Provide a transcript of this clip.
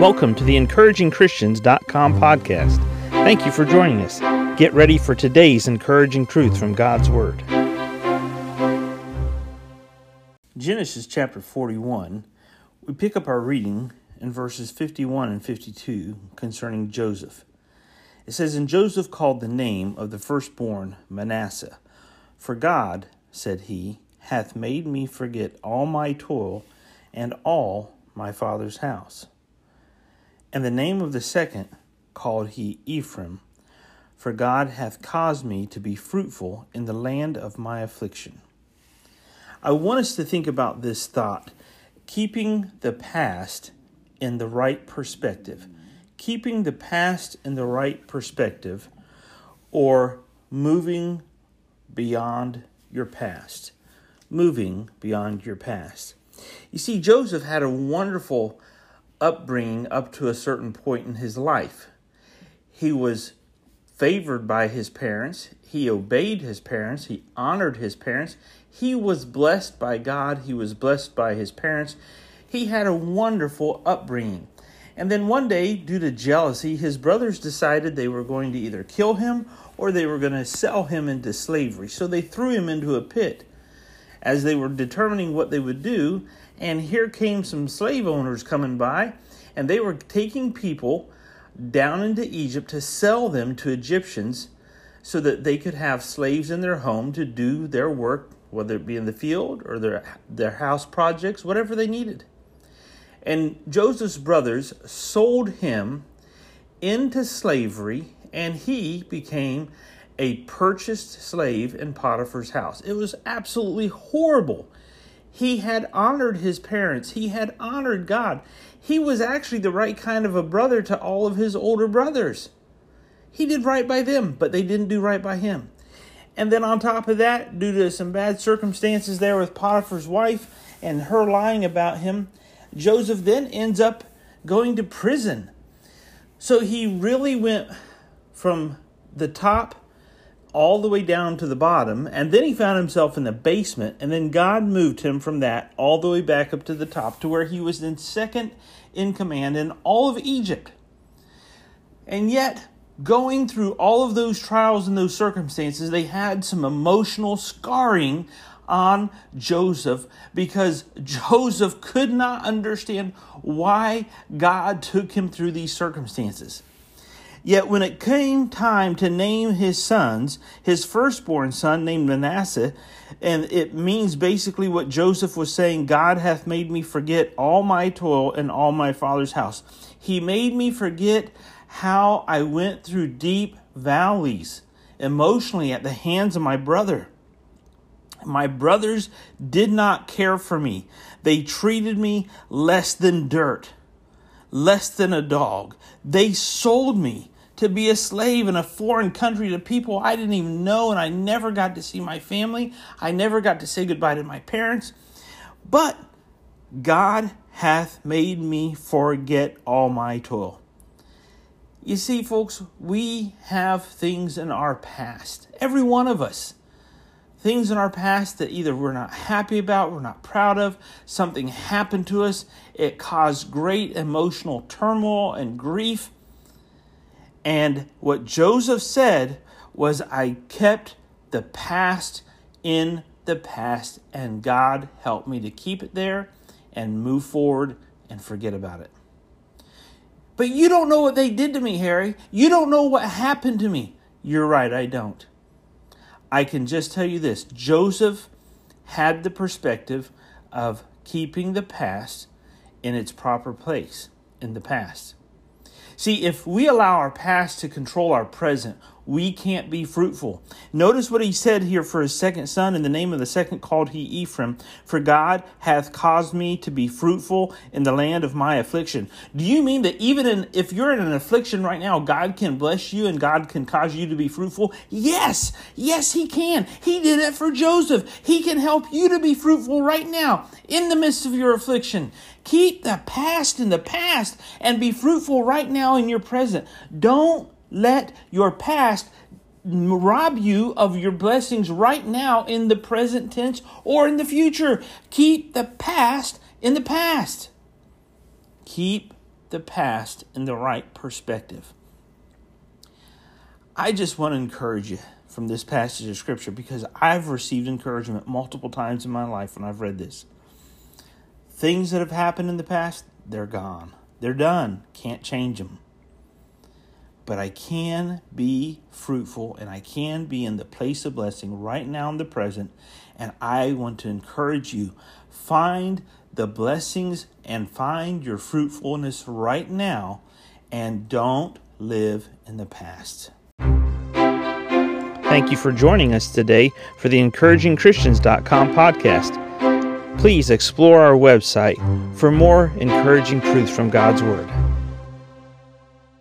Welcome to the encouragingchristians.com podcast. Thank you for joining us. Get ready for today's encouraging truth from God's Word. Genesis chapter 41, we pick up our reading in verses 51 and 52 concerning Joseph. It says, And Joseph called the name of the firstborn Manasseh, for God, said he, hath made me forget all my toil and all my father's house. And the name of the second called he Ephraim, for God hath caused me to be fruitful in the land of my affliction. I want us to think about this thought keeping the past in the right perspective. Keeping the past in the right perspective or moving beyond your past. Moving beyond your past. You see, Joseph had a wonderful upbringing up to a certain point in his life. He was favored by his parents, he obeyed his parents, he honored his parents, he was blessed by God, he was blessed by his parents. He had a wonderful upbringing. And then one day, due to jealousy, his brothers decided they were going to either kill him or they were going to sell him into slavery. So they threw him into a pit as they were determining what they would do. And here came some slave owners coming by, and they were taking people down into Egypt to sell them to Egyptians so that they could have slaves in their home to do their work, whether it be in the field or their, their house projects, whatever they needed. And Joseph's brothers sold him into slavery, and he became a purchased slave in Potiphar's house. It was absolutely horrible. He had honored his parents, he had honored God. He was actually the right kind of a brother to all of his older brothers. He did right by them, but they didn't do right by him. And then on top of that, due to some bad circumstances there with Potiphar's wife and her lying about him, Joseph then ends up going to prison. So he really went from the top all the way down to the bottom, and then he found himself in the basement, and then God moved him from that all the way back up to the top to where he was in second in command in all of Egypt. And yet, going through all of those trials and those circumstances, they had some emotional scarring on Joseph because Joseph could not understand why God took him through these circumstances. Yet when it came time to name his sons, his firstborn son named Manasseh, and it means basically what Joseph was saying God hath made me forget all my toil and all my father's house. He made me forget how I went through deep valleys emotionally at the hands of my brother. My brothers did not care for me. They treated me less than dirt, less than a dog. They sold me to be a slave in a foreign country to people I didn't even know, and I never got to see my family. I never got to say goodbye to my parents. But God hath made me forget all my toil. You see, folks, we have things in our past, every one of us. Things in our past that either we're not happy about, we're not proud of, something happened to us, it caused great emotional turmoil and grief. And what Joseph said was, I kept the past in the past, and God helped me to keep it there and move forward and forget about it. But you don't know what they did to me, Harry. You don't know what happened to me. You're right, I don't. I can just tell you this Joseph had the perspective of keeping the past in its proper place in the past. See, if we allow our past to control our present, we can't be fruitful. Notice what he said here for his second son. In the name of the second called he Ephraim. For God hath caused me to be fruitful in the land of my affliction. Do you mean that even in, if you're in an affliction right now, God can bless you and God can cause you to be fruitful? Yes, yes, he can. He did it for Joseph. He can help you to be fruitful right now in the midst of your affliction. Keep the past in the past and be fruitful right now in your present. Don't let your past rob you of your blessings right now in the present tense or in the future. Keep the past in the past. Keep the past in the right perspective. I just want to encourage you from this passage of Scripture because I've received encouragement multiple times in my life when I've read this. Things that have happened in the past, they're gone. They're done. Can't change them. But I can be fruitful and I can be in the place of blessing right now in the present. And I want to encourage you find the blessings and find your fruitfulness right now and don't live in the past. Thank you for joining us today for the encouragingchristians.com podcast. Please explore our website for more encouraging truths from God's Word.